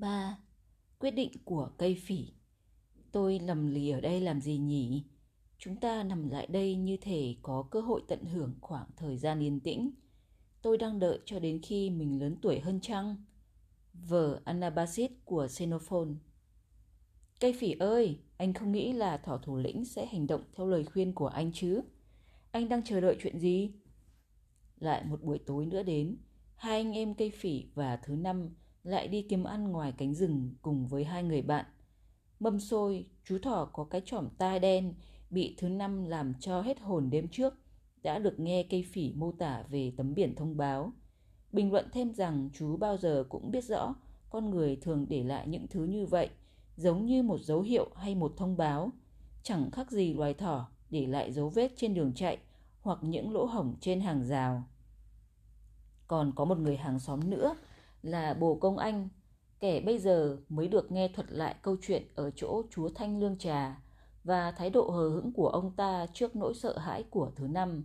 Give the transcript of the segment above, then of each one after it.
3. Quyết định của cây phỉ Tôi lầm lì ở đây làm gì nhỉ? Chúng ta nằm lại đây như thể có cơ hội tận hưởng khoảng thời gian yên tĩnh. Tôi đang đợi cho đến khi mình lớn tuổi hơn chăng? Vở Anabasis của Xenophon Cây phỉ ơi, anh không nghĩ là thỏ thủ lĩnh sẽ hành động theo lời khuyên của anh chứ? Anh đang chờ đợi chuyện gì? Lại một buổi tối nữa đến, hai anh em cây phỉ và thứ năm lại đi kiếm ăn ngoài cánh rừng cùng với hai người bạn. Mâm xôi, chú thỏ có cái chỏm tai đen, bị thứ năm làm cho hết hồn đêm trước, đã được nghe cây phỉ mô tả về tấm biển thông báo. Bình luận thêm rằng chú bao giờ cũng biết rõ con người thường để lại những thứ như vậy, giống như một dấu hiệu hay một thông báo. Chẳng khác gì loài thỏ để lại dấu vết trên đường chạy hoặc những lỗ hổng trên hàng rào. Còn có một người hàng xóm nữa là bồ công anh, kẻ bây giờ mới được nghe thuật lại câu chuyện ở chỗ chúa Thanh Lương Trà và thái độ hờ hững của ông ta trước nỗi sợ hãi của thứ năm.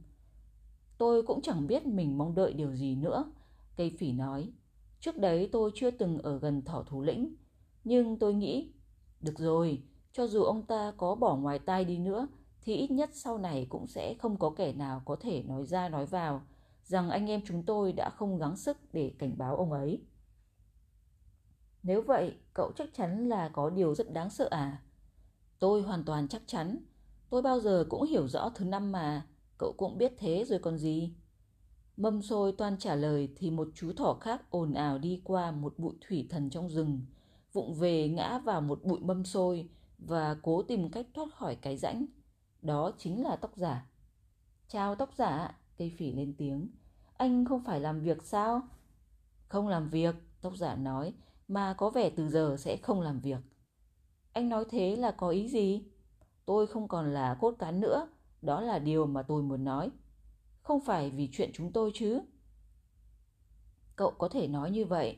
Tôi cũng chẳng biết mình mong đợi điều gì nữa, cây phỉ nói. Trước đấy tôi chưa từng ở gần thỏ thủ lĩnh, nhưng tôi nghĩ, được rồi, cho dù ông ta có bỏ ngoài tai đi nữa, thì ít nhất sau này cũng sẽ không có kẻ nào có thể nói ra nói vào rằng anh em chúng tôi đã không gắng sức để cảnh báo ông ấy. Nếu vậy, cậu chắc chắn là có điều rất đáng sợ à? Tôi hoàn toàn chắc chắn. Tôi bao giờ cũng hiểu rõ thứ năm mà. Cậu cũng biết thế rồi còn gì. Mâm xôi toan trả lời thì một chú thỏ khác ồn ào đi qua một bụi thủy thần trong rừng. Vụng về ngã vào một bụi mâm xôi và cố tìm cách thoát khỏi cái rãnh. Đó chính là tóc giả. Chào tóc giả, cây phỉ lên tiếng. Anh không phải làm việc sao? Không làm việc, tóc giả nói, mà có vẻ từ giờ sẽ không làm việc. Anh nói thế là có ý gì? Tôi không còn là cốt cán nữa, đó là điều mà tôi muốn nói. Không phải vì chuyện chúng tôi chứ. Cậu có thể nói như vậy.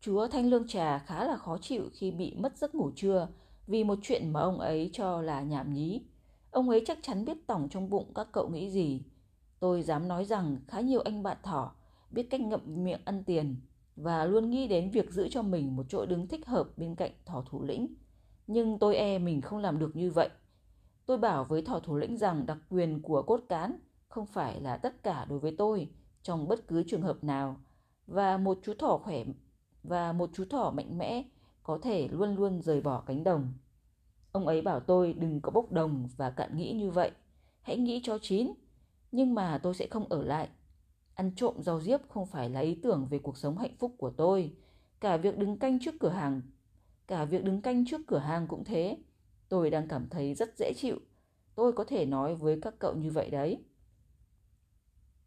Chúa Thanh Lương Trà khá là khó chịu khi bị mất giấc ngủ trưa vì một chuyện mà ông ấy cho là nhảm nhí. Ông ấy chắc chắn biết tổng trong bụng các cậu nghĩ gì. Tôi dám nói rằng khá nhiều anh bạn thỏ biết cách ngậm miệng ăn tiền và luôn nghĩ đến việc giữ cho mình một chỗ đứng thích hợp bên cạnh thỏ thủ lĩnh. Nhưng tôi e mình không làm được như vậy. Tôi bảo với thỏ thủ lĩnh rằng đặc quyền của cốt cán không phải là tất cả đối với tôi trong bất cứ trường hợp nào và một chú thỏ khỏe, và một chú thỏ mạnh mẽ có thể luôn luôn rời bỏ cánh đồng. Ông ấy bảo tôi đừng có bốc đồng và cạn nghĩ như vậy. Hãy nghĩ cho chín. Nhưng mà tôi sẽ không ở lại. Ăn trộm rau diếp không phải là ý tưởng về cuộc sống hạnh phúc của tôi. Cả việc đứng canh trước cửa hàng, cả việc đứng canh trước cửa hàng cũng thế. Tôi đang cảm thấy rất dễ chịu. Tôi có thể nói với các cậu như vậy đấy.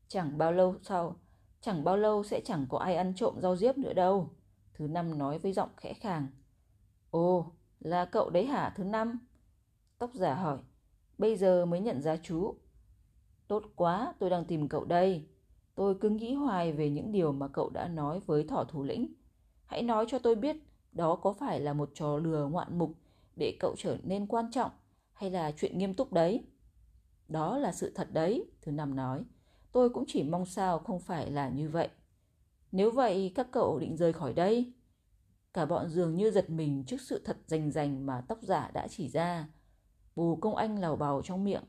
Chẳng bao lâu sau, chẳng bao lâu sẽ chẳng có ai ăn trộm rau diếp nữa đâu. Thứ năm nói với giọng khẽ khàng. Ồ, là cậu đấy hả thứ năm? Tóc giả hỏi. Bây giờ mới nhận ra chú. Tốt quá, tôi đang tìm cậu đây. Tôi cứ nghĩ hoài về những điều mà cậu đã nói với thỏ thủ lĩnh. Hãy nói cho tôi biết đó có phải là một trò lừa ngoạn mục để cậu trở nên quan trọng hay là chuyện nghiêm túc đấy? Đó là sự thật đấy, thứ năm nói. Tôi cũng chỉ mong sao không phải là như vậy. Nếu vậy các cậu định rời khỏi đây? Cả bọn dường như giật mình trước sự thật rành rành mà tóc giả đã chỉ ra. Bù công anh lào bào trong miệng.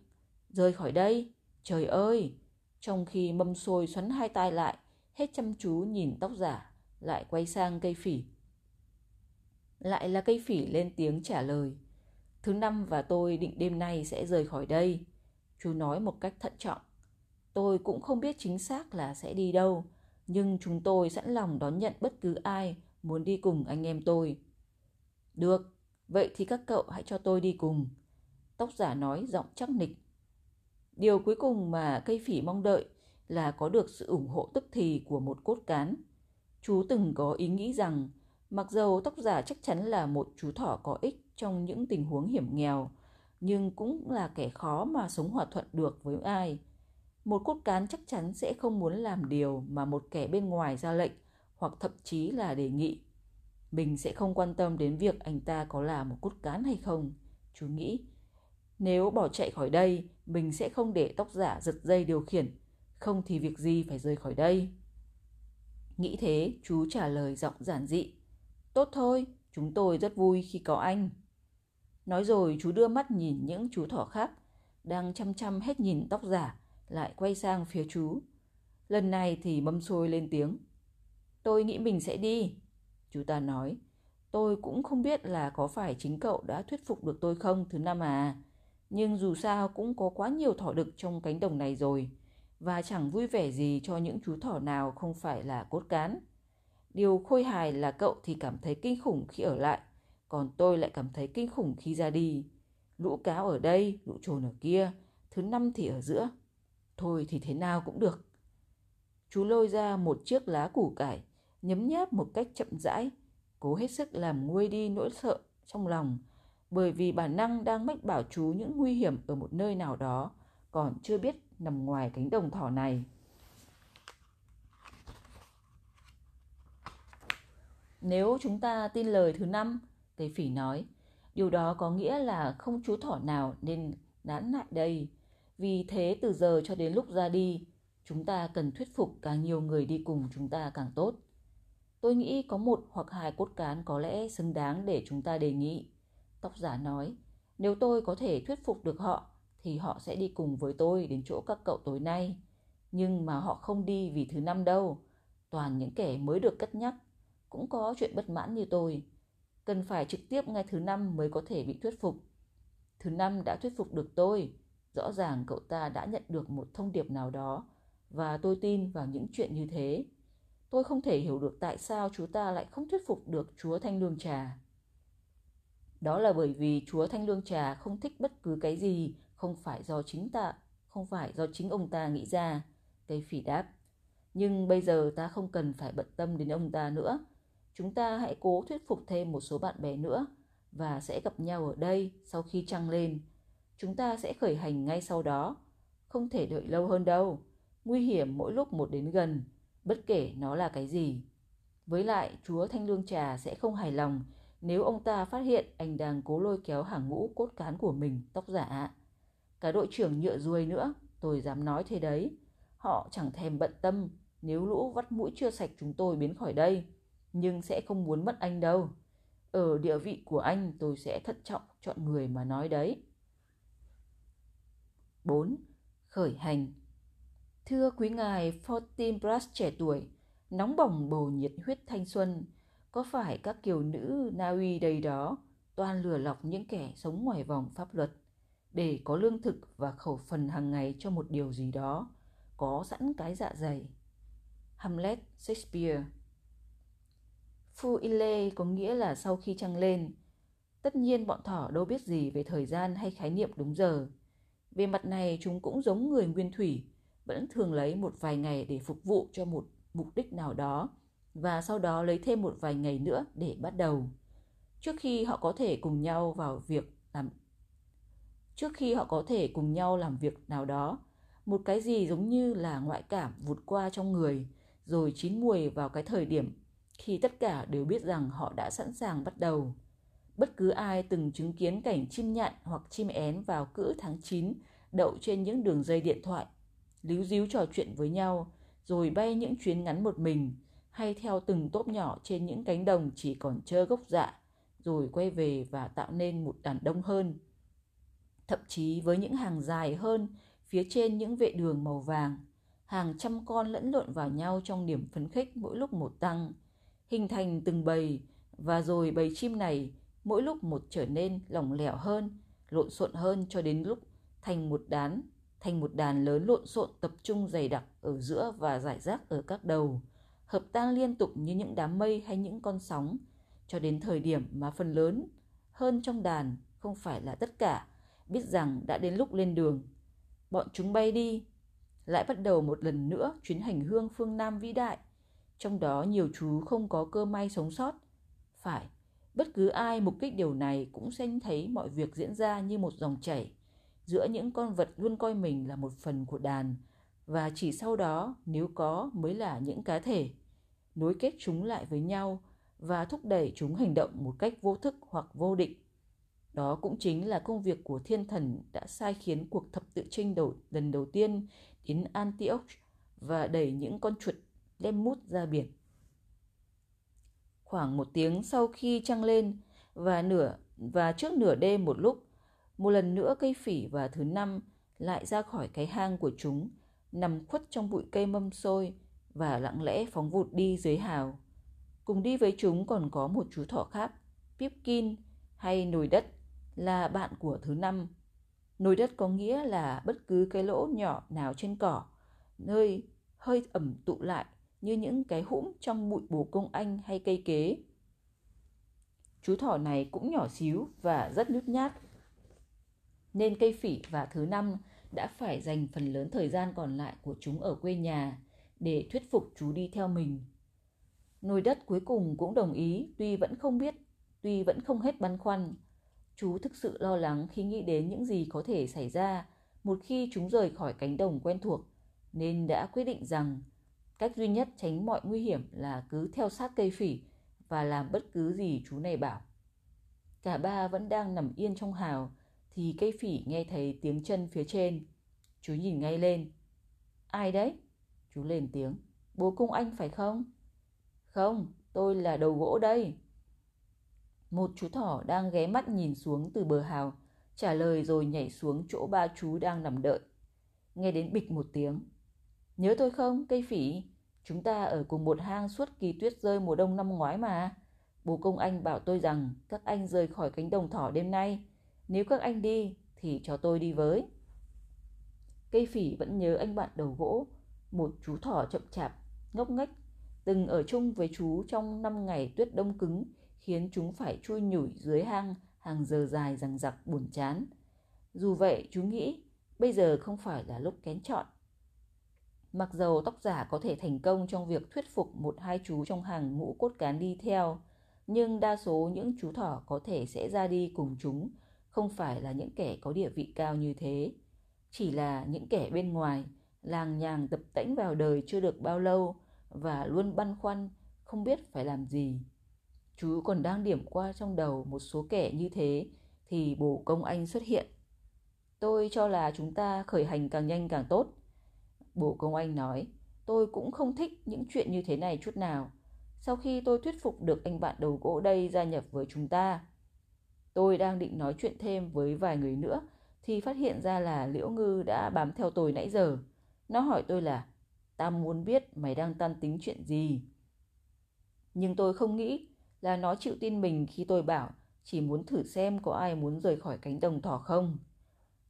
Rời khỏi đây? Trời ơi! Trong khi mâm xôi xoắn hai tay lại, hết chăm chú nhìn tóc giả, lại quay sang cây phỉ. Lại là cây phỉ lên tiếng trả lời. Thứ năm và tôi định đêm nay sẽ rời khỏi đây. Chú nói một cách thận trọng. Tôi cũng không biết chính xác là sẽ đi đâu, nhưng chúng tôi sẵn lòng đón nhận bất cứ ai muốn đi cùng anh em tôi. Được, vậy thì các cậu hãy cho tôi đi cùng. Tóc giả nói giọng chắc nịch. Điều cuối cùng mà cây phỉ mong đợi là có được sự ủng hộ tức thì của một cốt cán. Chú từng có ý nghĩ rằng mặc dầu tóc giả chắc chắn là một chú thỏ có ích trong những tình huống hiểm nghèo, nhưng cũng là kẻ khó mà sống hòa thuận được với ai. Một cốt cán chắc chắn sẽ không muốn làm điều mà một kẻ bên ngoài ra lệnh hoặc thậm chí là đề nghị. Mình sẽ không quan tâm đến việc anh ta có là một cốt cán hay không. Chú nghĩ, nếu bỏ chạy khỏi đây, mình sẽ không để tóc giả giật dây điều khiển, không thì việc gì phải rời khỏi đây. Nghĩ thế, chú trả lời giọng giản dị. Tốt thôi, chúng tôi rất vui khi có anh. Nói rồi chú đưa mắt nhìn những chú thỏ khác, đang chăm chăm hết nhìn tóc giả, lại quay sang phía chú. Lần này thì mâm xôi lên tiếng. Tôi nghĩ mình sẽ đi. Chú ta nói, tôi cũng không biết là có phải chính cậu đã thuyết phục được tôi không thứ năm à. Nhưng dù sao cũng có quá nhiều thỏ đực trong cánh đồng này rồi. Và chẳng vui vẻ gì cho những chú thỏ nào không phải là cốt cán. Điều khôi hài là cậu thì cảm thấy kinh khủng khi ở lại. Còn tôi lại cảm thấy kinh khủng khi ra đi. Lũ cáo ở đây, lũ trồn ở kia. Thứ năm thì ở giữa. Thôi thì thế nào cũng được. Chú lôi ra một chiếc lá củ cải, nhấm nháp một cách chậm rãi, cố hết sức làm nguôi đi nỗi sợ trong lòng, bởi vì bản năng đang mách bảo chú những nguy hiểm ở một nơi nào đó, còn chưa biết nằm ngoài cánh đồng thỏ này. Nếu chúng ta tin lời thứ năm, cây phỉ nói, điều đó có nghĩa là không chú thỏ nào nên nán lại đây. Vì thế từ giờ cho đến lúc ra đi, chúng ta cần thuyết phục càng nhiều người đi cùng chúng ta càng tốt. Tôi nghĩ có một hoặc hai cốt cán có lẽ xứng đáng để chúng ta đề nghị. Tóc giả nói, nếu tôi có thể thuyết phục được họ, thì họ sẽ đi cùng với tôi đến chỗ các cậu tối nay. Nhưng mà họ không đi vì thứ năm đâu. Toàn những kẻ mới được cất nhắc, cũng có chuyện bất mãn như tôi. Cần phải trực tiếp ngay thứ năm mới có thể bị thuyết phục. Thứ năm đã thuyết phục được tôi. Rõ ràng cậu ta đã nhận được một thông điệp nào đó và tôi tin vào những chuyện như thế. Tôi không thể hiểu được tại sao chú ta lại không thuyết phục được chúa Thanh Lương Trà. Đó là bởi vì chúa Thanh Lương Trà không thích bất cứ cái gì không phải do chính ta, không phải do chính ông ta nghĩ ra. Cây phỉ đáp. Nhưng bây giờ ta không cần phải bận tâm đến ông ta nữa. Chúng ta hãy cố thuyết phục thêm một số bạn bè nữa và sẽ gặp nhau ở đây sau khi trăng lên. Chúng ta sẽ khởi hành ngay sau đó. Không thể đợi lâu hơn đâu. Nguy hiểm mỗi lúc một đến gần bất kể nó là cái gì. Với lại, chúa Thanh Lương Trà sẽ không hài lòng nếu ông ta phát hiện anh đang cố lôi kéo hàng ngũ cốt cán của mình tóc giả. Cả đội trưởng nhựa ruồi nữa, tôi dám nói thế đấy. Họ chẳng thèm bận tâm nếu lũ vắt mũi chưa sạch chúng tôi biến khỏi đây, nhưng sẽ không muốn mất anh đâu. Ở địa vị của anh tôi sẽ thận trọng chọn người mà nói đấy. 4. Khởi hành Thưa quý ngài Fortin Brass trẻ tuổi, nóng bỏng bầu nhiệt huyết thanh xuân, có phải các kiều nữ Na Uy đây đó toàn lừa lọc những kẻ sống ngoài vòng pháp luật để có lương thực và khẩu phần hàng ngày cho một điều gì đó, có sẵn cái dạ dày. Hamlet Shakespeare Phu Ile có nghĩa là sau khi trăng lên. Tất nhiên bọn thỏ đâu biết gì về thời gian hay khái niệm đúng giờ. Về mặt này chúng cũng giống người nguyên thủy, vẫn thường lấy một vài ngày để phục vụ cho một mục đích nào đó và sau đó lấy thêm một vài ngày nữa để bắt đầu. Trước khi họ có thể cùng nhau vào việc làm trước khi họ có thể cùng nhau làm việc nào đó, một cái gì giống như là ngoại cảm vụt qua trong người, rồi chín mùi vào cái thời điểm khi tất cả đều biết rằng họ đã sẵn sàng bắt đầu. Bất cứ ai từng chứng kiến cảnh chim nhạn hoặc chim én vào cữ tháng 9 đậu trên những đường dây điện thoại líu díu trò chuyện với nhau, rồi bay những chuyến ngắn một mình, hay theo từng tốp nhỏ trên những cánh đồng chỉ còn trơ gốc dạ, rồi quay về và tạo nên một đàn đông hơn. Thậm chí với những hàng dài hơn phía trên những vệ đường màu vàng, hàng trăm con lẫn lộn vào nhau trong niềm phấn khích mỗi lúc một tăng, hình thành từng bầy, và rồi bầy chim này mỗi lúc một trở nên lỏng lẻo hơn, lộn xộn hơn cho đến lúc thành một đán thành một đàn lớn lộn xộn tập trung dày đặc ở giữa và giải rác ở các đầu, hợp tan liên tục như những đám mây hay những con sóng, cho đến thời điểm mà phần lớn hơn trong đàn không phải là tất cả, biết rằng đã đến lúc lên đường. Bọn chúng bay đi, lại bắt đầu một lần nữa chuyến hành hương phương Nam vĩ đại, trong đó nhiều chú không có cơ may sống sót. Phải, bất cứ ai mục đích điều này cũng sẽ thấy mọi việc diễn ra như một dòng chảy, giữa những con vật luôn coi mình là một phần của đàn và chỉ sau đó nếu có mới là những cá thể nối kết chúng lại với nhau và thúc đẩy chúng hành động một cách vô thức hoặc vô định. Đó cũng chính là công việc của thiên thần đã sai khiến cuộc thập tự tranh đổi lần đầu tiên đến Antioch và đẩy những con chuột lem mút ra biển. khoảng một tiếng sau khi trăng lên và nửa và trước nửa đêm một lúc, một lần nữa cây phỉ và thứ năm lại ra khỏi cái hang của chúng, nằm khuất trong bụi cây mâm xôi và lặng lẽ phóng vụt đi dưới hào. Cùng đi với chúng còn có một chú thỏ khác, Pipkin hay nồi đất, là bạn của thứ năm. Nồi đất có nghĩa là bất cứ cái lỗ nhỏ nào trên cỏ, nơi hơi ẩm tụ lại như những cái hũm trong bụi bồ công anh hay cây kế. Chú thỏ này cũng nhỏ xíu và rất nhút nhát. Nên cây phỉ và thứ năm đã phải dành phần lớn thời gian còn lại của chúng ở quê nhà để thuyết phục chú đi theo mình. Nồi đất cuối cùng cũng đồng ý tuy vẫn không biết, tuy vẫn không hết băn khoăn. Chú thực sự lo lắng khi nghĩ đến những gì có thể xảy ra một khi chúng rời khỏi cánh đồng quen thuộc, nên đã quyết định rằng cách duy nhất tránh mọi nguy hiểm là cứ theo sát cây phỉ và làm bất cứ gì chú này bảo. Cả ba vẫn đang nằm yên trong hào thì cây phỉ nghe thấy tiếng chân phía trên. Chú nhìn ngay lên. Ai đấy? Chú lên tiếng. Bố cung anh phải không? Không, tôi là đầu gỗ đây. Một chú thỏ đang ghé mắt nhìn xuống từ bờ hào, trả lời rồi nhảy xuống chỗ ba chú đang nằm đợi. Nghe đến bịch một tiếng. Nhớ tôi không, cây phỉ? Chúng ta ở cùng một hang suốt kỳ tuyết rơi mùa đông năm ngoái mà. Bố công anh bảo tôi rằng các anh rời khỏi cánh đồng thỏ đêm nay. Nếu các anh đi thì cho tôi đi với. Cây phỉ vẫn nhớ anh bạn đầu gỗ, một chú thỏ chậm chạp, ngốc nghếch, từng ở chung với chú trong năm ngày tuyết đông cứng khiến chúng phải chui nhủi dưới hang hàng giờ dài rằng giặc buồn chán. Dù vậy, chú nghĩ bây giờ không phải là lúc kén chọn. Mặc dầu tóc giả có thể thành công trong việc thuyết phục một hai chú trong hàng ngũ cốt cán đi theo, nhưng đa số những chú thỏ có thể sẽ ra đi cùng chúng, không phải là những kẻ có địa vị cao như thế. Chỉ là những kẻ bên ngoài, làng nhàng tập tễnh vào đời chưa được bao lâu và luôn băn khoăn, không biết phải làm gì. Chú còn đang điểm qua trong đầu một số kẻ như thế thì bổ công anh xuất hiện. Tôi cho là chúng ta khởi hành càng nhanh càng tốt. Bổ công anh nói, tôi cũng không thích những chuyện như thế này chút nào. Sau khi tôi thuyết phục được anh bạn đầu gỗ đây gia nhập với chúng ta, tôi đang định nói chuyện thêm với vài người nữa thì phát hiện ra là Liễu Ngư đã bám theo tôi nãy giờ. Nó hỏi tôi là, ta muốn biết mày đang tan tính chuyện gì. Nhưng tôi không nghĩ là nó chịu tin mình khi tôi bảo chỉ muốn thử xem có ai muốn rời khỏi cánh đồng thỏ không.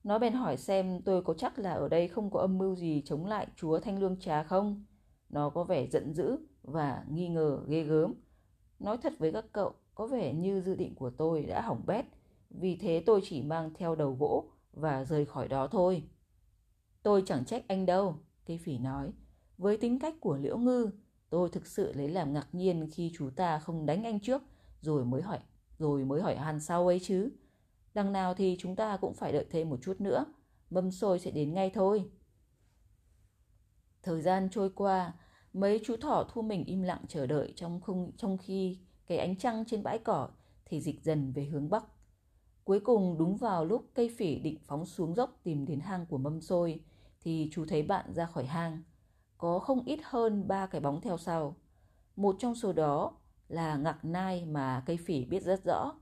Nó bèn hỏi xem tôi có chắc là ở đây không có âm mưu gì chống lại chúa Thanh Lương Trà không. Nó có vẻ giận dữ và nghi ngờ ghê gớm. Nói thật với các cậu, có vẻ như dự định của tôi đã hỏng bét, vì thế tôi chỉ mang theo đầu gỗ và rời khỏi đó thôi. Tôi chẳng trách anh đâu, cây phỉ nói. Với tính cách của Liễu Ngư, tôi thực sự lấy làm ngạc nhiên khi chú ta không đánh anh trước rồi mới hỏi rồi mới hỏi han sau ấy chứ. Đằng nào thì chúng ta cũng phải đợi thêm một chút nữa, mâm xôi sẽ đến ngay thôi. Thời gian trôi qua, mấy chú thỏ thu mình im lặng chờ đợi trong không trong khi cái ánh trăng trên bãi cỏ thì dịch dần về hướng bắc. Cuối cùng đúng vào lúc cây phỉ định phóng xuống dốc tìm đến hang của mâm xôi thì chú thấy bạn ra khỏi hang. Có không ít hơn ba cái bóng theo sau. Một trong số đó là ngạc nai mà cây phỉ biết rất rõ.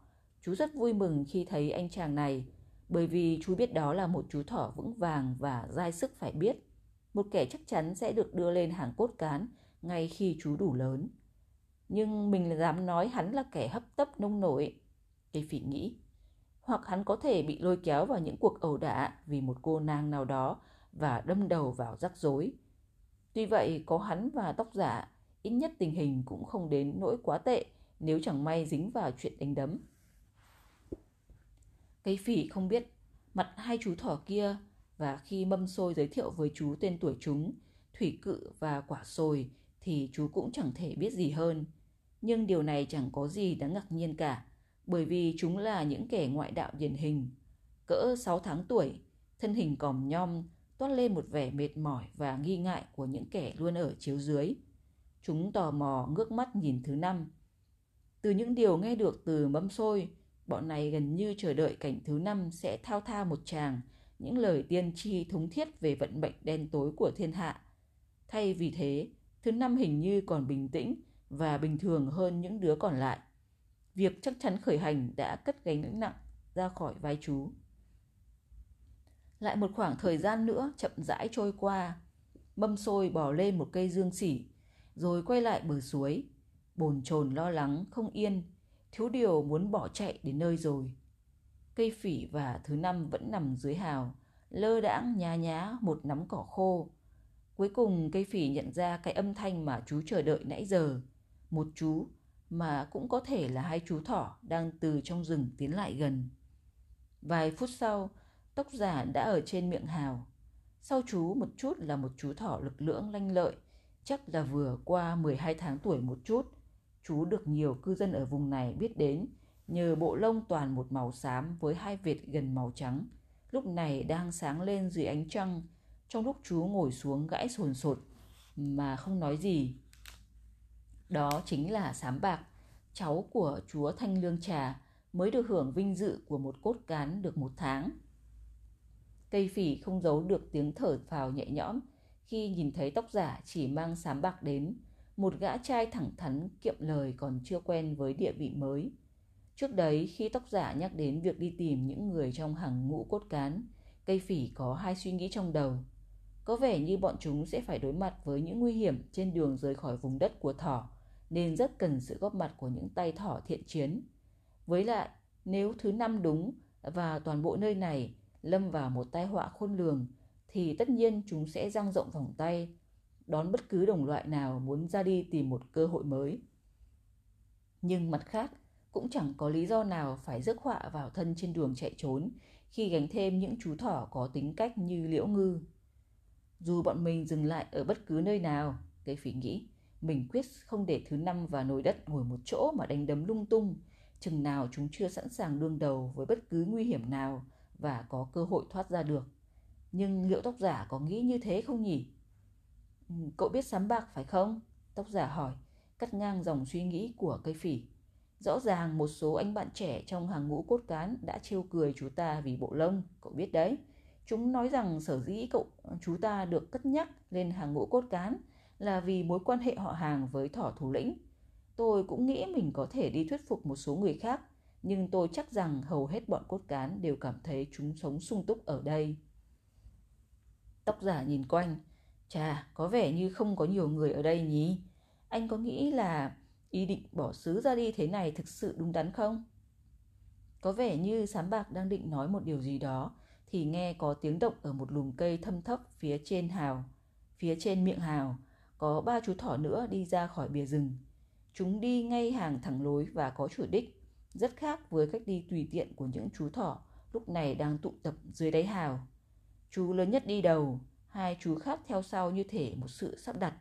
Chú rất vui mừng khi thấy anh chàng này, bởi vì chú biết đó là một chú thỏ vững vàng và dai sức phải biết. Một kẻ chắc chắn sẽ được đưa lên hàng cốt cán ngay khi chú đủ lớn. Nhưng mình dám nói hắn là kẻ hấp tấp nông nổi. Cây phỉ nghĩ hoặc hắn có thể bị lôi kéo vào những cuộc ẩu đả vì một cô nàng nào đó và đâm đầu vào rắc rối. Tuy vậy, có hắn và tóc giả, ít nhất tình hình cũng không đến nỗi quá tệ nếu chẳng may dính vào chuyện đánh đấm. Cây phỉ không biết mặt hai chú thỏ kia và khi mâm xôi giới thiệu với chú tên tuổi chúng, thủy cự và quả sồi thì chú cũng chẳng thể biết gì hơn. Nhưng điều này chẳng có gì đáng ngạc nhiên cả bởi vì chúng là những kẻ ngoại đạo điển hình. Cỡ 6 tháng tuổi, thân hình còm nhom, toát lên một vẻ mệt mỏi và nghi ngại của những kẻ luôn ở chiếu dưới. Chúng tò mò ngước mắt nhìn thứ năm. Từ những điều nghe được từ mâm xôi, bọn này gần như chờ đợi cảnh thứ năm sẽ thao thao một tràng những lời tiên tri thống thiết về vận mệnh đen tối của thiên hạ. Thay vì thế, thứ năm hình như còn bình tĩnh và bình thường hơn những đứa còn lại. Việc chắc chắn khởi hành đã cất gánh nặng ra khỏi vai chú. Lại một khoảng thời gian nữa chậm rãi trôi qua, mâm xôi bò lên một cây dương xỉ, rồi quay lại bờ suối, bồn chồn lo lắng không yên, thiếu điều muốn bỏ chạy đến nơi rồi. Cây phỉ và thứ năm vẫn nằm dưới hào, lơ đãng nhá nhá một nắm cỏ khô. Cuối cùng cây phỉ nhận ra cái âm thanh mà chú chờ đợi nãy giờ. Một chú mà cũng có thể là hai chú thỏ đang từ trong rừng tiến lại gần. Vài phút sau, tóc giả đã ở trên miệng hào. Sau chú một chút là một chú thỏ lực lưỡng lanh lợi, chắc là vừa qua 12 tháng tuổi một chút. Chú được nhiều cư dân ở vùng này biết đến nhờ bộ lông toàn một màu xám với hai vệt gần màu trắng, lúc này đang sáng lên dưới ánh trăng, trong lúc chú ngồi xuống gãi sồn sột mà không nói gì. Đó chính là Sám Bạc, cháu của chúa Thanh Lương Trà, mới được hưởng vinh dự của một cốt cán được một tháng. Cây phỉ không giấu được tiếng thở phào nhẹ nhõm khi nhìn thấy tóc giả chỉ mang sám bạc đến, một gã trai thẳng thắn kiệm lời còn chưa quen với địa vị mới. Trước đấy khi tóc giả nhắc đến việc đi tìm những người trong hàng ngũ cốt cán, cây phỉ có hai suy nghĩ trong đầu. Có vẻ như bọn chúng sẽ phải đối mặt với những nguy hiểm trên đường rời khỏi vùng đất của thỏ, nên rất cần sự góp mặt của những tay thỏ thiện chiến. Với lại, nếu thứ năm đúng và toàn bộ nơi này lâm vào một tai họa khôn lường, thì tất nhiên chúng sẽ dang rộng vòng tay, đón bất cứ đồng loại nào muốn ra đi tìm một cơ hội mới. Nhưng mặt khác, cũng chẳng có lý do nào phải rước họa vào thân trên đường chạy trốn khi gánh thêm những chú thỏ có tính cách như liễu ngư. Dù bọn mình dừng lại ở bất cứ nơi nào, cây phỉ nghĩ, mình quyết không để thứ năm và nồi đất ngồi một chỗ mà đánh đấm lung tung, chừng nào chúng chưa sẵn sàng đương đầu với bất cứ nguy hiểm nào và có cơ hội thoát ra được. Nhưng liệu tóc giả có nghĩ như thế không nhỉ? Ừ, cậu biết sám bạc phải không? Tóc giả hỏi, cắt ngang dòng suy nghĩ của cây phỉ. Rõ ràng một số anh bạn trẻ trong hàng ngũ cốt cán đã trêu cười chú ta vì bộ lông, cậu biết đấy. Chúng nói rằng sở dĩ cậu chú ta được cất nhắc lên hàng ngũ cốt cán là vì mối quan hệ họ hàng với thỏ thủ lĩnh. Tôi cũng nghĩ mình có thể đi thuyết phục một số người khác, nhưng tôi chắc rằng hầu hết bọn cốt cán đều cảm thấy chúng sống sung túc ở đây. Tóc giả nhìn quanh, chà, có vẻ như không có nhiều người ở đây nhỉ? Anh có nghĩ là ý định bỏ xứ ra đi thế này thực sự đúng đắn không? Có vẻ như sám bạc đang định nói một điều gì đó thì nghe có tiếng động ở một lùm cây thâm thấp phía trên hào. Phía trên miệng hào có ba chú thỏ nữa đi ra khỏi bìa rừng. Chúng đi ngay hàng thẳng lối và có chủ đích, rất khác với cách đi tùy tiện của những chú thỏ lúc này đang tụ tập dưới đáy hào. Chú lớn nhất đi đầu, hai chú khác theo sau như thể một sự sắp đặt.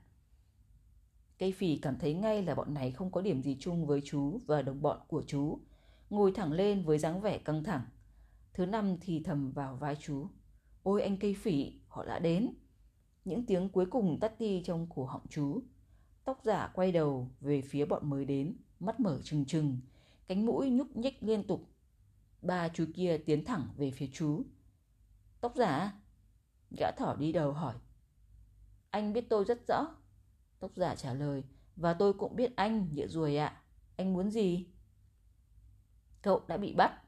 Cây phỉ cảm thấy ngay là bọn này không có điểm gì chung với chú và đồng bọn của chú. Ngồi thẳng lên với dáng vẻ căng thẳng. Thứ năm thì thầm vào vai chú. Ôi anh cây phỉ, họ đã đến. Những tiếng cuối cùng tắt đi trong cổ họng chú. Tóc giả quay đầu về phía bọn mới đến, mắt mở trừng trừng, cánh mũi nhúc nhích liên tục. Ba chú kia tiến thẳng về phía chú. Tóc giả? Gã thỏ đi đầu hỏi. Anh biết tôi rất rõ. Tóc giả trả lời, và tôi cũng biết anh, nhựa ruồi ạ. À. Anh muốn gì? Cậu đã bị bắt.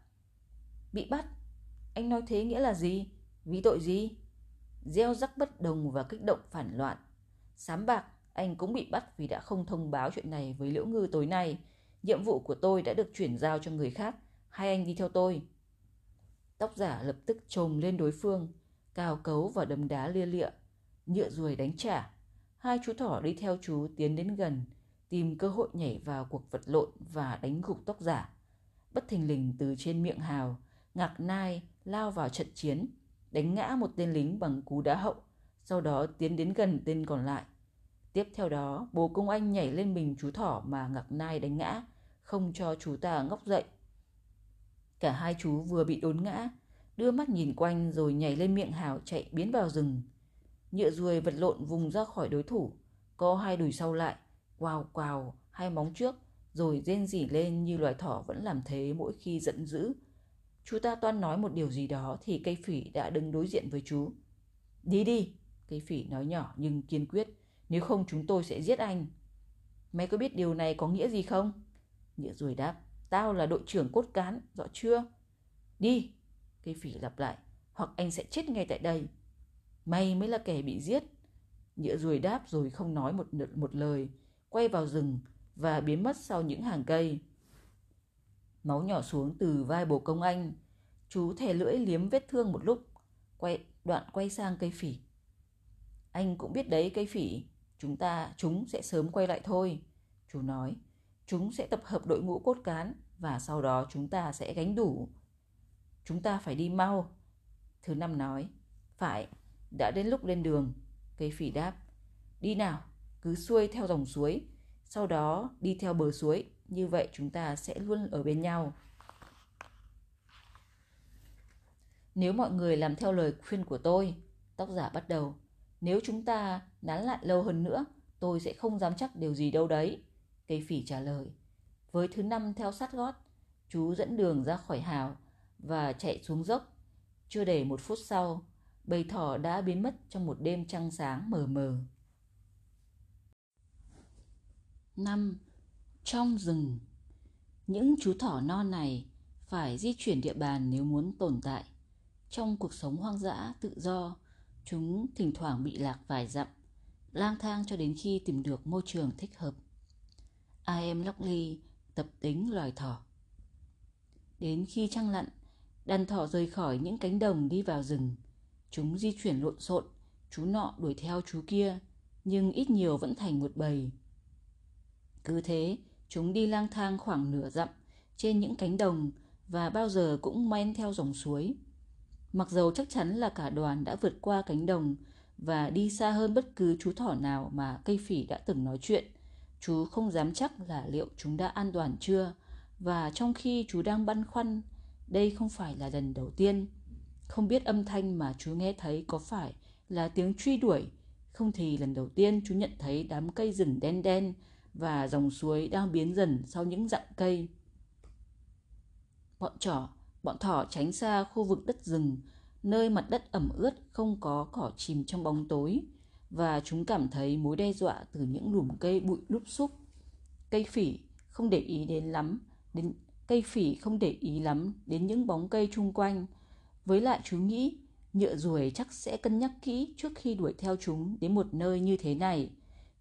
Bị bắt? Anh nói thế nghĩa là gì? Vì tội gì? Gieo rắc bất đồng và kích động phản loạn. Sám bạc, anh cũng bị bắt vì đã không thông báo chuyện này với Liễu Ngư tối nay. Nhiệm vụ của tôi đã được chuyển giao cho người khác. Hai anh đi theo tôi. Tóc giả lập tức trồm lên đối phương, cao cấu và đấm đá lia lịa. Nhựa ruồi đánh trả. Hai chú thỏ đi theo chú tiến đến gần, tìm cơ hội nhảy vào cuộc vật lộn và đánh gục tóc giả. Bất thình lình từ trên miệng hào, ngạc nai lao vào trận chiến, đánh ngã một tên lính bằng cú đá hậu, sau đó tiến đến gần tên còn lại. Tiếp theo đó, bố công anh nhảy lên mình chú thỏ mà ngạc nai đánh ngã, không cho chú ta ngóc dậy. Cả hai chú vừa bị đốn ngã, đưa mắt nhìn quanh rồi nhảy lên miệng hào chạy biến vào rừng. Nhựa ruồi vật lộn vùng ra khỏi đối thủ, có hai đùi sau lại, quào quào hai móng trước, rồi rên rỉ lên như loài thỏ vẫn làm thế mỗi khi giận dữ. Chú ta toan nói một điều gì đó thì cây phỉ đã đứng đối diện với chú. Đi đi, cây phỉ nói nhỏ nhưng kiên quyết, nếu không chúng tôi sẽ giết anh. Mày có biết điều này có nghĩa gì không? Nhựa ruồi đáp, tao là đội trưởng cốt cán, rõ chưa? Đi, cây phỉ lặp lại, hoặc anh sẽ chết ngay tại đây. Mày mới là kẻ bị giết. Nhựa ruồi đáp rồi không nói một, một lời, quay vào rừng và biến mất sau những hàng cây. Máu nhỏ xuống từ vai bồ công anh. Chú thè lưỡi liếm vết thương một lúc, quay đoạn quay sang cây phỉ. Anh cũng biết đấy cây phỉ, chúng ta, chúng sẽ sớm quay lại thôi. Chú nói, chúng sẽ tập hợp đội ngũ cốt cán và sau đó chúng ta sẽ gánh đủ. Chúng ta phải đi mau. Thứ năm nói, phải, đã đến lúc lên đường. Cây phỉ đáp, đi nào, cứ xuôi theo dòng suối, sau đó đi theo bờ suối, như vậy chúng ta sẽ luôn ở bên nhau. Nếu mọi người làm theo lời khuyên của tôi, tóc giả bắt đầu, nếu chúng ta nán lại lâu hơn nữa, tôi sẽ không dám chắc điều gì đâu đấy. Cây phỉ trả lời. Với thứ năm theo sát gót, chú dẫn đường ra khỏi hào và chạy xuống dốc. Chưa đầy một phút sau, bầy thỏ đã biến mất trong một đêm trăng sáng mờ mờ. Năm trong rừng Những chú thỏ non này phải di chuyển địa bàn nếu muốn tồn tại. Trong cuộc sống hoang dã, tự do, chúng thỉnh thoảng bị lạc vài dặm, lang thang cho đến khi tìm được môi trường thích hợp. I Lockley tập tính loài thỏ. Đến khi trăng lặn, đàn thỏ rời khỏi những cánh đồng đi vào rừng. Chúng di chuyển lộn xộn, chú nọ đuổi theo chú kia, nhưng ít nhiều vẫn thành một bầy. Cứ thế, chúng đi lang thang khoảng nửa dặm trên những cánh đồng và bao giờ cũng men theo dòng suối. Mặc dầu chắc chắn là cả đoàn đã vượt qua cánh đồng và đi xa hơn bất cứ chú thỏ nào mà cây phỉ đã từng nói chuyện, chú không dám chắc là liệu chúng đã an toàn chưa. Và trong khi chú đang băn khoăn, đây không phải là lần đầu tiên. Không biết âm thanh mà chú nghe thấy có phải là tiếng truy đuổi, không thì lần đầu tiên chú nhận thấy đám cây rừng đen đen và dòng suối đang biến dần sau những dặm cây. Bọn trỏ Bọn thỏ tránh xa khu vực đất rừng, nơi mặt đất ẩm ướt không có cỏ chìm trong bóng tối và chúng cảm thấy mối đe dọa từ những lùm cây bụi lúp xúp. Cây phỉ không để ý đến lắm, đến cây phỉ không để ý lắm đến những bóng cây chung quanh. Với lại chú nghĩ nhựa ruồi chắc sẽ cân nhắc kỹ trước khi đuổi theo chúng đến một nơi như thế này.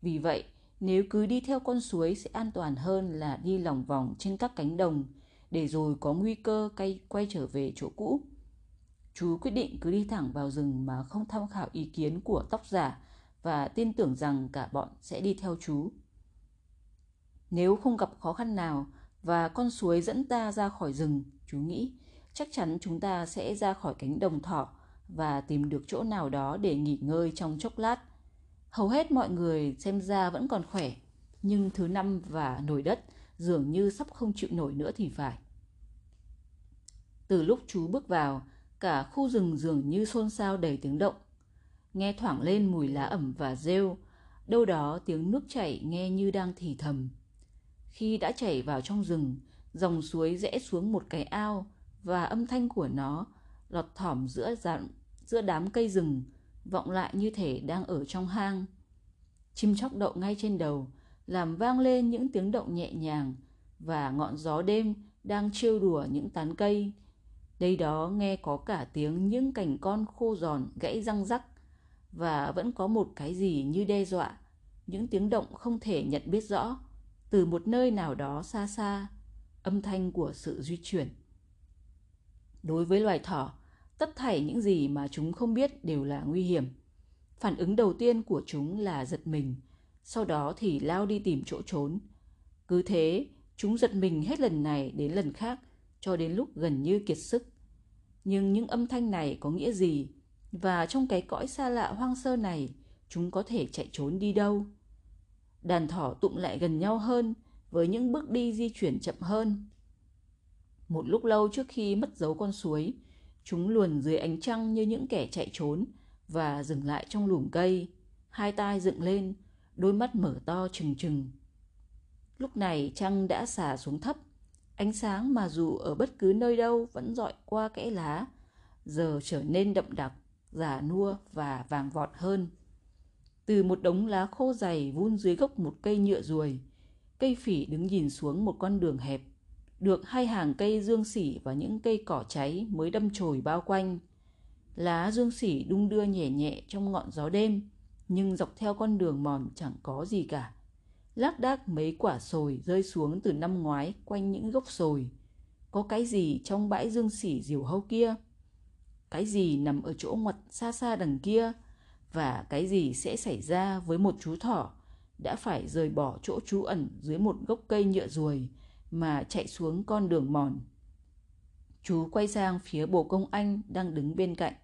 Vì vậy, nếu cứ đi theo con suối sẽ an toàn hơn là đi lòng vòng trên các cánh đồng để rồi có nguy cơ cây quay trở về chỗ cũ. Chú quyết định cứ đi thẳng vào rừng mà không tham khảo ý kiến của tóc giả và tin tưởng rằng cả bọn sẽ đi theo chú. Nếu không gặp khó khăn nào và con suối dẫn ta ra khỏi rừng, chú nghĩ chắc chắn chúng ta sẽ ra khỏi cánh đồng thỏ và tìm được chỗ nào đó để nghỉ ngơi trong chốc lát. Hầu hết mọi người xem ra vẫn còn khỏe, nhưng thứ năm và nổi đất dường như sắp không chịu nổi nữa thì phải. Từ lúc chú bước vào, cả khu rừng dường như xôn xao đầy tiếng động. Nghe thoảng lên mùi lá ẩm và rêu, đâu đó tiếng nước chảy nghe như đang thì thầm. Khi đã chảy vào trong rừng, dòng suối rẽ xuống một cái ao và âm thanh của nó lọt thỏm giữa dặn giữa đám cây rừng, vọng lại như thể đang ở trong hang. Chim chóc đậu ngay trên đầu, làm vang lên những tiếng động nhẹ nhàng và ngọn gió đêm đang trêu đùa những tán cây. Đây đó nghe có cả tiếng những cành con khô giòn gãy răng rắc và vẫn có một cái gì như đe dọa, những tiếng động không thể nhận biết rõ từ một nơi nào đó xa xa, âm thanh của sự di chuyển. Đối với loài thỏ, tất thảy những gì mà chúng không biết đều là nguy hiểm. Phản ứng đầu tiên của chúng là giật mình, sau đó thì lao đi tìm chỗ trốn. Cứ thế, chúng giật mình hết lần này đến lần khác cho đến lúc gần như kiệt sức. Nhưng những âm thanh này có nghĩa gì? Và trong cái cõi xa lạ hoang sơ này, chúng có thể chạy trốn đi đâu? Đàn thỏ tụng lại gần nhau hơn với những bước đi di chuyển chậm hơn. Một lúc lâu trước khi mất dấu con suối, chúng luồn dưới ánh trăng như những kẻ chạy trốn và dừng lại trong lùm cây, hai tai dựng lên, đôi mắt mở to trừng trừng. Lúc này trăng đã xả xuống thấp, ánh sáng mà dù ở bất cứ nơi đâu vẫn dọi qua kẽ lá, giờ trở nên đậm đặc, giả nua và vàng vọt hơn. Từ một đống lá khô dày vun dưới gốc một cây nhựa ruồi, Cây phỉ đứng nhìn xuống một con đường hẹp, được hai hàng cây dương sỉ và những cây cỏ cháy mới đâm chồi bao quanh. Lá dương sỉ đung đưa nhẹ nhẹ trong ngọn gió đêm, nhưng dọc theo con đường mòn chẳng có gì cả. Lác đác mấy quả sồi rơi xuống từ năm ngoái quanh những gốc sồi. Có cái gì trong bãi dương sỉ diều hâu kia? Cái gì nằm ở chỗ ngoặt xa xa đằng kia? Và cái gì sẽ xảy ra với một chú thỏ đã phải rời bỏ chỗ trú ẩn dưới một gốc cây nhựa ruồi mà chạy xuống con đường mòn. Chú quay sang phía bồ công anh đang đứng bên cạnh.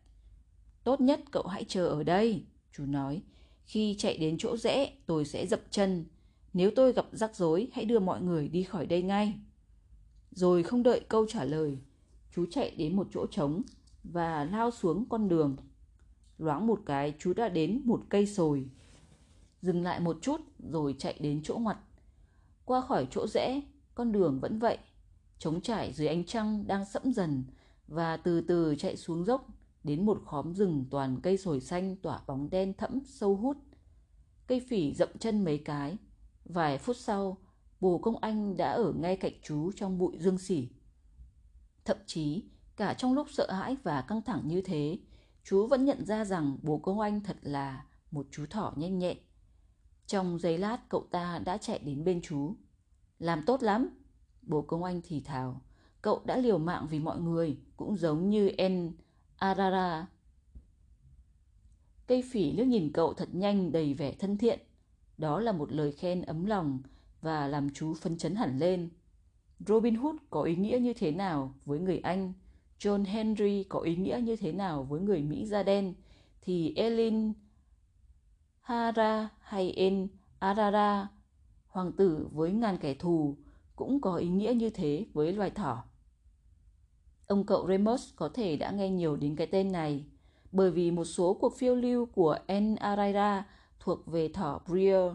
Tốt nhất cậu hãy chờ ở đây, chú nói. Khi chạy đến chỗ rẽ, tôi sẽ dập chân. Nếu tôi gặp rắc rối, hãy đưa mọi người đi khỏi đây ngay. Rồi không đợi câu trả lời, chú chạy đến một chỗ trống và lao xuống con đường. Loáng một cái, chú đã đến một cây sồi. Dừng lại một chút rồi chạy đến chỗ ngoặt. Qua khỏi chỗ rẽ, con đường vẫn vậy, trống trải dưới ánh trăng đang sẫm dần và từ từ chạy xuống dốc đến một khóm rừng toàn cây sồi xanh tỏa bóng đen thẫm sâu hút. Cây phỉ dậm chân mấy cái. Vài phút sau, bồ công anh đã ở ngay cạnh chú trong bụi dương xỉ. Thậm chí, cả trong lúc sợ hãi và căng thẳng như thế, chú vẫn nhận ra rằng bồ công anh thật là một chú thỏ nhanh nhẹn. Trong giây lát cậu ta đã chạy đến bên chú. Làm tốt lắm, bồ công anh thì thào. Cậu đã liều mạng vì mọi người, cũng giống như En Arara. Cây phỉ liếc nhìn cậu thật nhanh đầy vẻ thân thiện. Đó là một lời khen ấm lòng và làm chú phấn chấn hẳn lên. Robin Hood có ý nghĩa như thế nào với người Anh, John Henry có ý nghĩa như thế nào với người Mỹ da đen, thì Elin Hara hay En Arara, hoàng tử với ngàn kẻ thù, cũng có ý nghĩa như thế với loài thỏ. Ông cậu Remus có thể đã nghe nhiều đến cái tên này, bởi vì một số cuộc phiêu lưu của En Araira thuộc về thỏ Brier.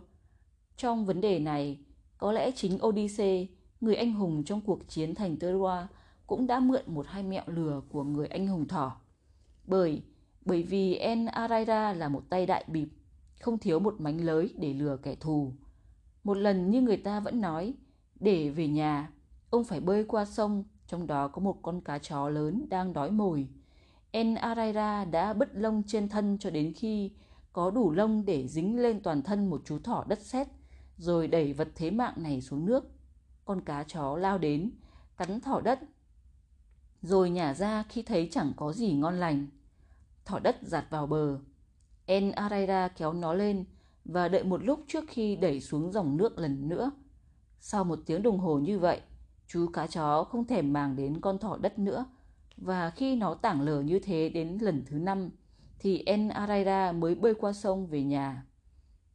Trong vấn đề này, có lẽ chính Odyssey, người anh hùng trong cuộc chiến thành Troa, cũng đã mượn một hai mẹo lừa của người anh hùng thỏ. Bởi bởi vì En Araira là một tay đại bịp, không thiếu một mánh lới để lừa kẻ thù. Một lần như người ta vẫn nói, để về nhà, ông phải bơi qua sông trong đó có một con cá chó lớn đang đói mồi. En Araira đã bứt lông trên thân cho đến khi có đủ lông để dính lên toàn thân một chú thỏ đất sét, rồi đẩy vật thế mạng này xuống nước. Con cá chó lao đến, cắn thỏ đất, rồi nhả ra khi thấy chẳng có gì ngon lành. Thỏ đất giạt vào bờ. En Araira kéo nó lên và đợi một lúc trước khi đẩy xuống dòng nước lần nữa. Sau một tiếng đồng hồ như vậy, Chú cá chó không thèm màng đến con thỏ đất nữa và khi nó tảng lờ như thế đến lần thứ năm thì En Araira mới bơi qua sông về nhà.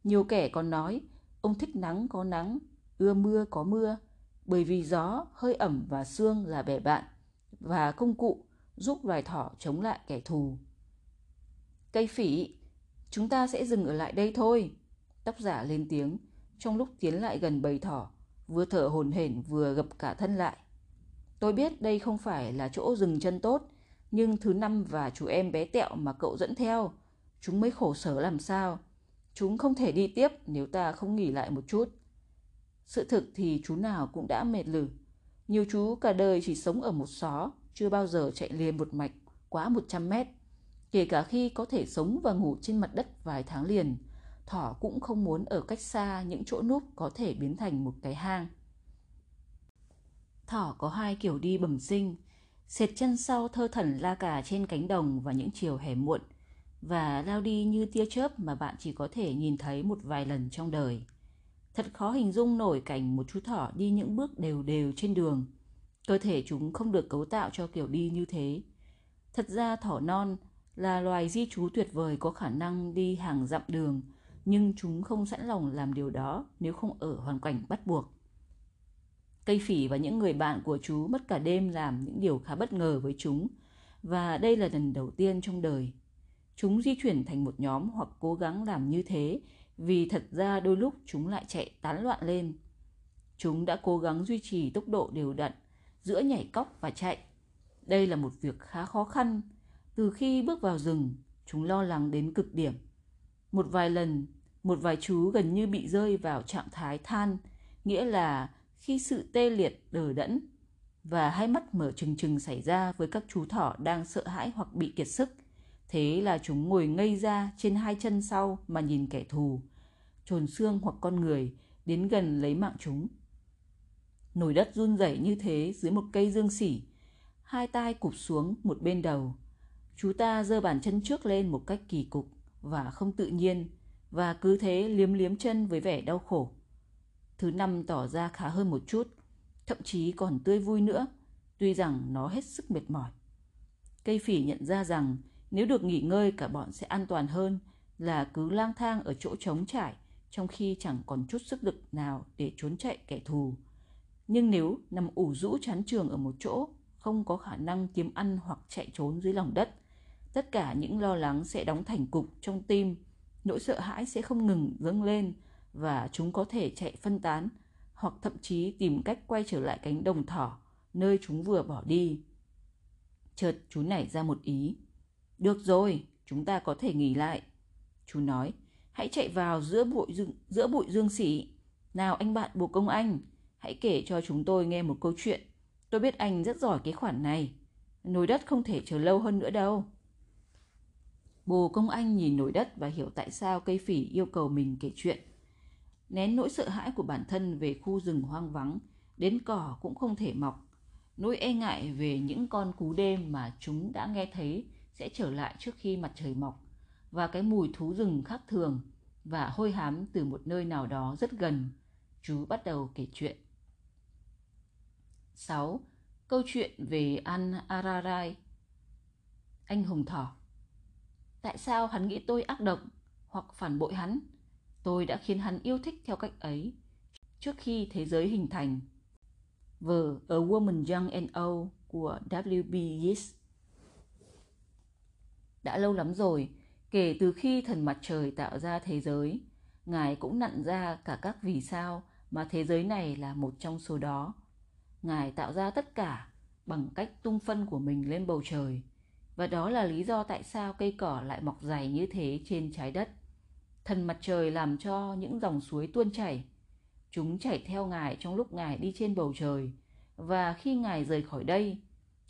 Nhiều kẻ còn nói ông thích nắng có nắng, ưa mưa có mưa bởi vì gió, hơi ẩm và sương là bè bạn và công cụ giúp loài thỏ chống lại kẻ thù. Cây phỉ, chúng ta sẽ dừng ở lại đây thôi. Tóc giả lên tiếng trong lúc tiến lại gần bầy thỏ vừa thở hổn hển vừa gập cả thân lại. Tôi biết đây không phải là chỗ dừng chân tốt, nhưng thứ năm và chú em bé tẹo mà cậu dẫn theo, chúng mới khổ sở làm sao. Chúng không thể đi tiếp nếu ta không nghỉ lại một chút. Sự thực thì chú nào cũng đã mệt lử. Nhiều chú cả đời chỉ sống ở một xó, chưa bao giờ chạy liền một mạch quá 100 mét. Kể cả khi có thể sống và ngủ trên mặt đất vài tháng liền, thỏ cũng không muốn ở cách xa những chỗ núp có thể biến thành một cái hang. Thỏ có hai kiểu đi bẩm sinh, xệt chân sau thơ thẩn la cà trên cánh đồng vào những chiều hè muộn và lao đi như tia chớp mà bạn chỉ có thể nhìn thấy một vài lần trong đời. Thật khó hình dung nổi cảnh một chú thỏ đi những bước đều đều trên đường. Cơ thể chúng không được cấu tạo cho kiểu đi như thế. Thật ra thỏ non là loài di trú tuyệt vời có khả năng đi hàng dặm đường – nhưng chúng không sẵn lòng làm điều đó nếu không ở hoàn cảnh bắt buộc. Cây phỉ và những người bạn của chú mất cả đêm làm những điều khá bất ngờ với chúng, và đây là lần đầu tiên trong đời. Chúng di chuyển thành một nhóm hoặc cố gắng làm như thế vì thật ra đôi lúc chúng lại chạy tán loạn lên. Chúng đã cố gắng duy trì tốc độ đều đặn giữa nhảy cóc và chạy. Đây là một việc khá khó khăn. Từ khi bước vào rừng, chúng lo lắng đến cực điểm. Một vài lần một vài chú gần như bị rơi vào trạng thái than nghĩa là khi sự tê liệt đờ đẫn và hai mắt mở trừng trừng xảy ra với các chú thỏ đang sợ hãi hoặc bị kiệt sức. Thế là chúng ngồi ngây ra trên hai chân sau mà nhìn kẻ thù, trồn xương hoặc con người đến gần lấy mạng chúng. Nồi đất run rẩy như thế dưới một cây dương xỉ, hai tai cụp xuống một bên đầu. Chú ta giơ bàn chân trước lên một cách kỳ cục và không tự nhiên và cứ thế liếm liếm chân với vẻ đau khổ. Thứ năm tỏ ra khá hơn một chút, thậm chí còn tươi vui nữa, tuy rằng nó hết sức mệt mỏi. Cây phỉ nhận ra rằng nếu được nghỉ ngơi cả bọn sẽ an toàn hơn là cứ lang thang ở chỗ trống trải trong khi chẳng còn chút sức lực nào để trốn chạy kẻ thù. Nhưng nếu nằm ủ rũ chán trường ở một chỗ, không có khả năng kiếm ăn hoặc chạy trốn dưới lòng đất, tất cả những lo lắng sẽ đóng thành cục trong tim, nỗi sợ hãi sẽ không ngừng dâng lên và chúng có thể chạy phân tán hoặc thậm chí tìm cách quay trở lại cánh đồng thỏ nơi chúng vừa bỏ đi. Chợt chú nảy ra một ý. Được rồi, chúng ta có thể nghỉ lại. Chú nói, hãy chạy vào giữa bụi dương, giữa bụi dương xỉ. Nào anh bạn bồ công anh, hãy kể cho chúng tôi nghe một câu chuyện. Tôi biết anh rất giỏi cái khoản này. Nồi đất không thể chờ lâu hơn nữa đâu. Bồ công anh nhìn nổi đất và hiểu tại sao cây phỉ yêu cầu mình kể chuyện. Nén nỗi sợ hãi của bản thân về khu rừng hoang vắng, đến cỏ cũng không thể mọc. Nỗi e ngại về những con cú đêm mà chúng đã nghe thấy sẽ trở lại trước khi mặt trời mọc. Và cái mùi thú rừng khác thường và hôi hám từ một nơi nào đó rất gần. Chú bắt đầu kể chuyện. 6. Câu chuyện về An Ararai Anh Hùng Thỏ Tại sao hắn nghĩ tôi ác độc hoặc phản bội hắn? Tôi đã khiến hắn yêu thích theo cách ấy trước khi thế giới hình thành. Vở A Woman Young and Old của W.B. Yeats Đã lâu lắm rồi, kể từ khi thần mặt trời tạo ra thế giới, Ngài cũng nặn ra cả các vì sao mà thế giới này là một trong số đó. Ngài tạo ra tất cả bằng cách tung phân của mình lên bầu trời. Và đó là lý do tại sao cây cỏ lại mọc dày như thế trên trái đất. Thần mặt trời làm cho những dòng suối tuôn chảy. Chúng chảy theo Ngài trong lúc Ngài đi trên bầu trời. Và khi Ngài rời khỏi đây,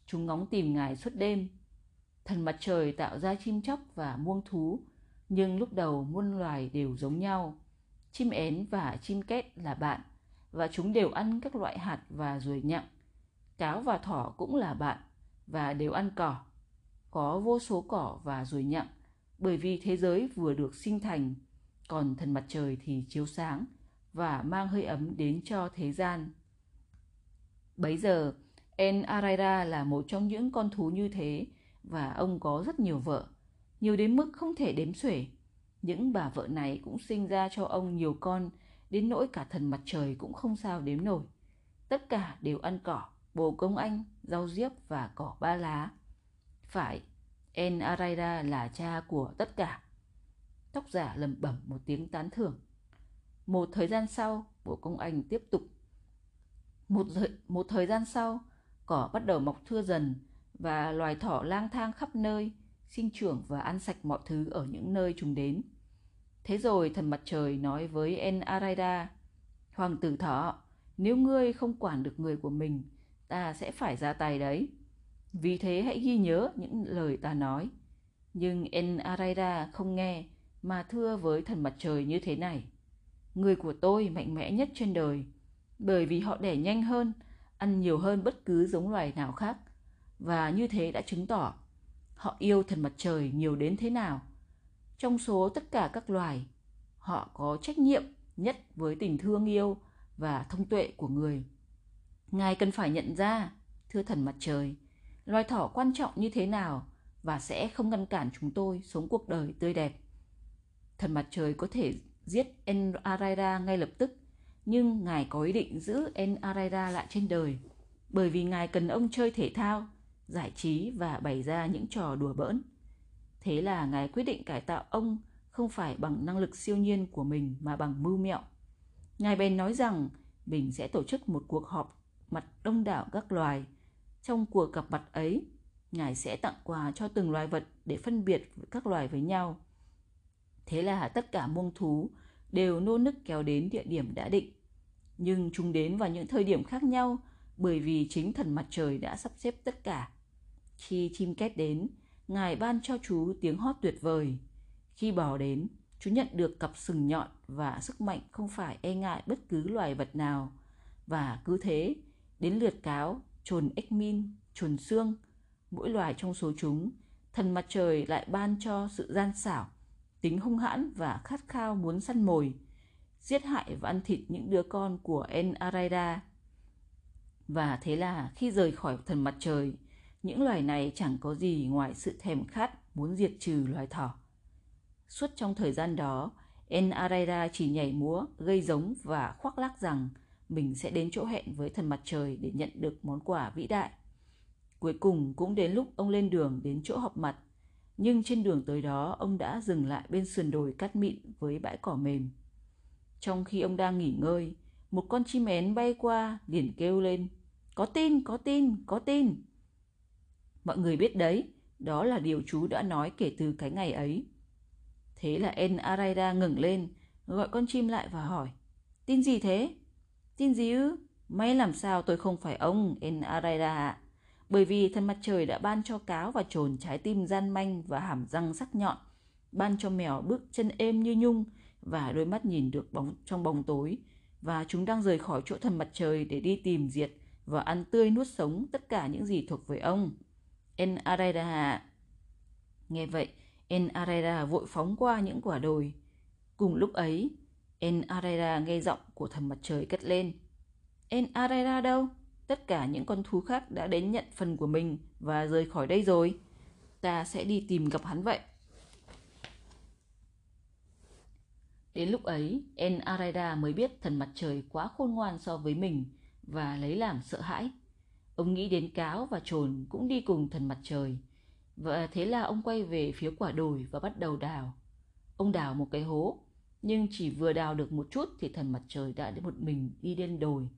chúng ngóng tìm Ngài suốt đêm. Thần mặt trời tạo ra chim chóc và muông thú, nhưng lúc đầu muôn loài đều giống nhau. Chim én và chim két là bạn, và chúng đều ăn các loại hạt và ruồi nhặng. Cáo và thỏ cũng là bạn, và đều ăn cỏ có vô số cỏ và ruồi nhặng, bởi vì thế giới vừa được sinh thành, còn thần mặt trời thì chiếu sáng và mang hơi ấm đến cho thế gian. Bấy giờ, En Araira là một trong những con thú như thế và ông có rất nhiều vợ, nhiều đến mức không thể đếm xuể. Những bà vợ này cũng sinh ra cho ông nhiều con, đến nỗi cả thần mặt trời cũng không sao đếm nổi. Tất cả đều ăn cỏ, bồ công anh, rau diếp và cỏ ba lá. Phải, En Araira là cha của tất cả. Tóc giả lầm bẩm một tiếng tán thưởng. Một thời gian sau, bộ công anh tiếp tục. Một, thời, một thời gian sau, cỏ bắt đầu mọc thưa dần và loài thỏ lang thang khắp nơi, sinh trưởng và ăn sạch mọi thứ ở những nơi chúng đến. Thế rồi thần mặt trời nói với En Araida, Hoàng tử thỏ, nếu ngươi không quản được người của mình, ta sẽ phải ra tay đấy. Vì thế hãy ghi nhớ những lời ta nói. Nhưng En Araida không nghe mà thưa với thần mặt trời như thế này. Người của tôi mạnh mẽ nhất trên đời, bởi vì họ đẻ nhanh hơn, ăn nhiều hơn bất cứ giống loài nào khác. Và như thế đã chứng tỏ họ yêu thần mặt trời nhiều đến thế nào. Trong số tất cả các loài, họ có trách nhiệm nhất với tình thương yêu và thông tuệ của người. Ngài cần phải nhận ra, thưa thần mặt trời, loài thỏ quan trọng như thế nào và sẽ không ngăn cản chúng tôi sống cuộc đời tươi đẹp. Thần mặt trời có thể giết En Araira ngay lập tức, nhưng ngài có ý định giữ En Araira lại trên đời, bởi vì ngài cần ông chơi thể thao, giải trí và bày ra những trò đùa bỡn. Thế là ngài quyết định cải tạo ông không phải bằng năng lực siêu nhiên của mình mà bằng mưu mẹo. Ngài bèn nói rằng mình sẽ tổ chức một cuộc họp mặt đông đảo các loài – trong cuộc gặp mặt ấy, Ngài sẽ tặng quà cho từng loài vật để phân biệt các loài với nhau. Thế là tất cả muông thú đều nô nức kéo đến địa điểm đã định. nhưng chúng đến vào những thời điểm khác nhau bởi vì chính thần mặt trời đã sắp xếp tất cả. Khi chim két đến, Ngài ban cho chú tiếng hót tuyệt vời. Khi bò đến, chú nhận được cặp sừng nhọn và sức mạnh không phải e ngại bất cứ loài vật nào. Và cứ thế, đến lượt cáo, trồn ếch min, trồn xương, mỗi loài trong số chúng, thần mặt trời lại ban cho sự gian xảo, tính hung hãn và khát khao muốn săn mồi, giết hại và ăn thịt những đứa con của En Araida. Và thế là khi rời khỏi thần mặt trời, những loài này chẳng có gì ngoài sự thèm khát muốn diệt trừ loài thỏ. Suốt trong thời gian đó, En Araida chỉ nhảy múa, gây giống và khoác lác rằng mình sẽ đến chỗ hẹn với thần mặt trời để nhận được món quà vĩ đại. Cuối cùng cũng đến lúc ông lên đường đến chỗ họp mặt, nhưng trên đường tới đó ông đã dừng lại bên sườn đồi cắt mịn với bãi cỏ mềm. Trong khi ông đang nghỉ ngơi, một con chim én bay qua liền kêu lên, có tin, có tin, có tin. Mọi người biết đấy, đó là điều chú đã nói kể từ cái ngày ấy. Thế là En Araida ngẩng lên, gọi con chim lại và hỏi, tin gì thế? Tin gì ư? May làm sao tôi không phải ông, En Araida ạ. Bởi vì thần mặt trời đã ban cho cáo và trồn trái tim gian manh và hàm răng sắc nhọn, ban cho mèo bước chân êm như nhung và đôi mắt nhìn được bóng trong bóng tối, và chúng đang rời khỏi chỗ thần mặt trời để đi tìm diệt và ăn tươi nuốt sống tất cả những gì thuộc về ông. En Araida Nghe vậy, En Araida vội phóng qua những quả đồi. Cùng lúc ấy, En Arera nghe giọng của thần mặt trời cất lên. En Arera đâu? Tất cả những con thú khác đã đến nhận phần của mình và rời khỏi đây rồi. Ta sẽ đi tìm gặp hắn vậy. Đến lúc ấy, En Araida mới biết thần mặt trời quá khôn ngoan so với mình và lấy làm sợ hãi. Ông nghĩ đến cáo và trồn cũng đi cùng thần mặt trời. Và thế là ông quay về phía quả đồi và bắt đầu đào. Ông đào một cái hố, nhưng chỉ vừa đào được một chút thì thần mặt trời đã một mình đi lên đồi.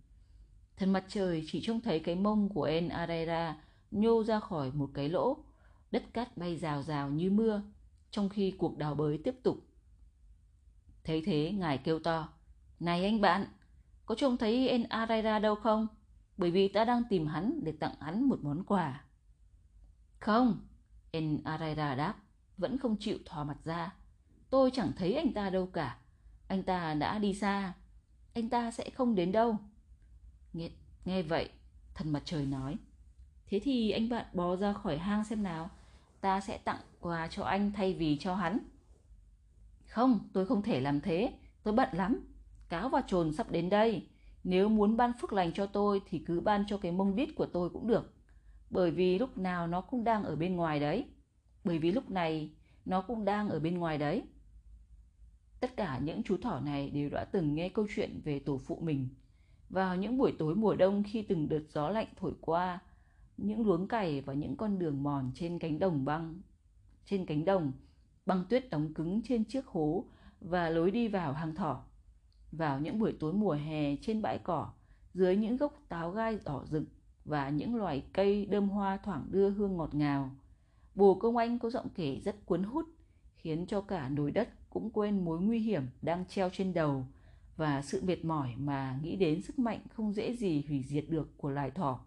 Thần mặt trời chỉ trông thấy cái mông của En Arera nhô ra khỏi một cái lỗ, đất cát bay rào rào như mưa, trong khi cuộc đào bới tiếp tục. Thấy thế, ngài kêu to, Này anh bạn, có trông thấy En Arera đâu không? Bởi vì ta đang tìm hắn để tặng hắn một món quà. Không, En Arera đáp, vẫn không chịu thò mặt ra. Tôi chẳng thấy anh ta đâu cả. Anh ta đã đi xa. Anh ta sẽ không đến đâu. Nghe, nghe vậy, thần mặt trời nói. Thế thì anh bạn bò ra khỏi hang xem nào. Ta sẽ tặng quà cho anh thay vì cho hắn. Không, tôi không thể làm thế. Tôi bận lắm. Cáo và trồn sắp đến đây. Nếu muốn ban phước lành cho tôi thì cứ ban cho cái mông đít của tôi cũng được. Bởi vì lúc nào nó cũng đang ở bên ngoài đấy. Bởi vì lúc này nó cũng đang ở bên ngoài đấy. Tất cả những chú thỏ này đều đã từng nghe câu chuyện về tổ phụ mình. Vào những buổi tối mùa đông khi từng đợt gió lạnh thổi qua, những luống cày và những con đường mòn trên cánh đồng băng, trên cánh đồng, băng tuyết đóng cứng trên chiếc hố và lối đi vào hang thỏ. Vào những buổi tối mùa hè trên bãi cỏ, dưới những gốc táo gai đỏ rực và những loài cây đơm hoa thoảng đưa hương ngọt ngào. Bồ công anh có giọng kể rất cuốn hút, khiến cho cả nồi đất cũng quên mối nguy hiểm đang treo trên đầu và sự mệt mỏi mà nghĩ đến sức mạnh không dễ gì hủy diệt được của loài thỏ.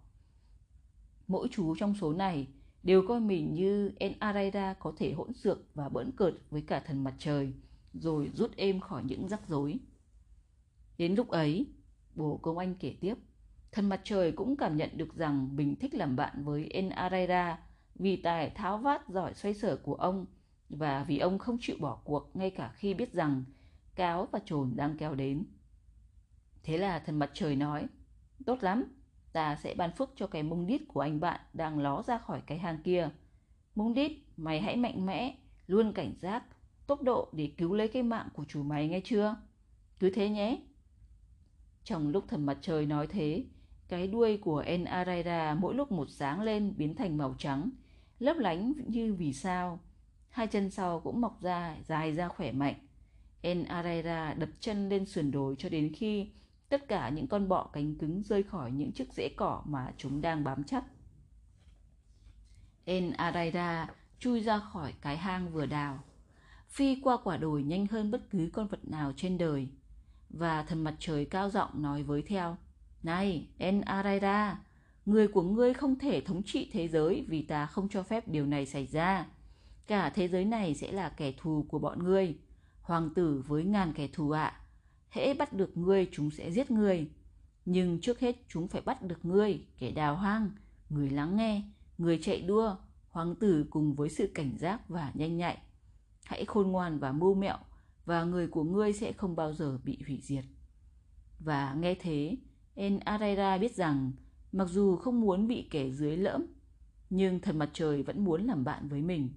Mỗi chú trong số này đều coi mình như En Araida có thể hỗn xược và bỡn cợt với cả thần mặt trời, rồi rút êm khỏi những rắc rối. Đến lúc ấy, bồ công anh kể tiếp, thần mặt trời cũng cảm nhận được rằng mình thích làm bạn với En Araida vì tài tháo vát giỏi xoay sở của ông và vì ông không chịu bỏ cuộc ngay cả khi biết rằng cáo và trồn đang kéo đến. Thế là thần mặt trời nói, tốt lắm, ta sẽ ban phước cho cái mông đít của anh bạn đang ló ra khỏi cái hang kia. Mông đít, mày hãy mạnh mẽ, luôn cảnh giác, tốc độ để cứu lấy cái mạng của chủ mày nghe chưa? Cứ thế nhé. Trong lúc thần mặt trời nói thế, cái đuôi của En Araira mỗi lúc một sáng lên biến thành màu trắng, lấp lánh như vì sao. Hai chân sau cũng mọc ra, dài ra khỏe mạnh. En Araida đập chân lên sườn đồi cho đến khi tất cả những con bọ cánh cứng rơi khỏi những chiếc rễ cỏ mà chúng đang bám chắc. En Araida chui ra khỏi cái hang vừa đào, phi qua quả đồi nhanh hơn bất cứ con vật nào trên đời. và thần mặt trời cao giọng nói với theo. Này, En Araira, người của ngươi không thể thống trị thế giới vì ta không cho phép điều này xảy ra. Cả thế giới này sẽ là kẻ thù của bọn ngươi. Hoàng tử với ngàn kẻ thù ạ. À. Hễ bắt được ngươi chúng sẽ giết ngươi. Nhưng trước hết chúng phải bắt được ngươi, kẻ đào hoang, người lắng nghe, người chạy đua, hoàng tử cùng với sự cảnh giác và nhanh nhạy. Hãy khôn ngoan và mưu mẹo, và người của ngươi sẽ không bao giờ bị hủy diệt. Và nghe thế, En Araira biết rằng mặc dù không muốn bị kẻ dưới lỡm, nhưng thần mặt trời vẫn muốn làm bạn với mình.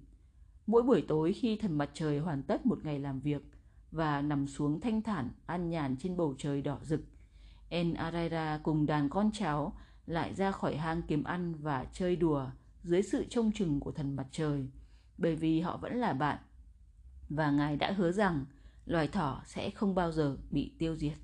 Mỗi buổi tối khi thần mặt trời hoàn tất một ngày làm việc và nằm xuống thanh thản an nhàn trên bầu trời đỏ rực, En Araira cùng đàn con cháu lại ra khỏi hang kiếm ăn và chơi đùa dưới sự trông chừng của thần mặt trời, bởi vì họ vẫn là bạn. Và Ngài đã hứa rằng loài thỏ sẽ không bao giờ bị tiêu diệt.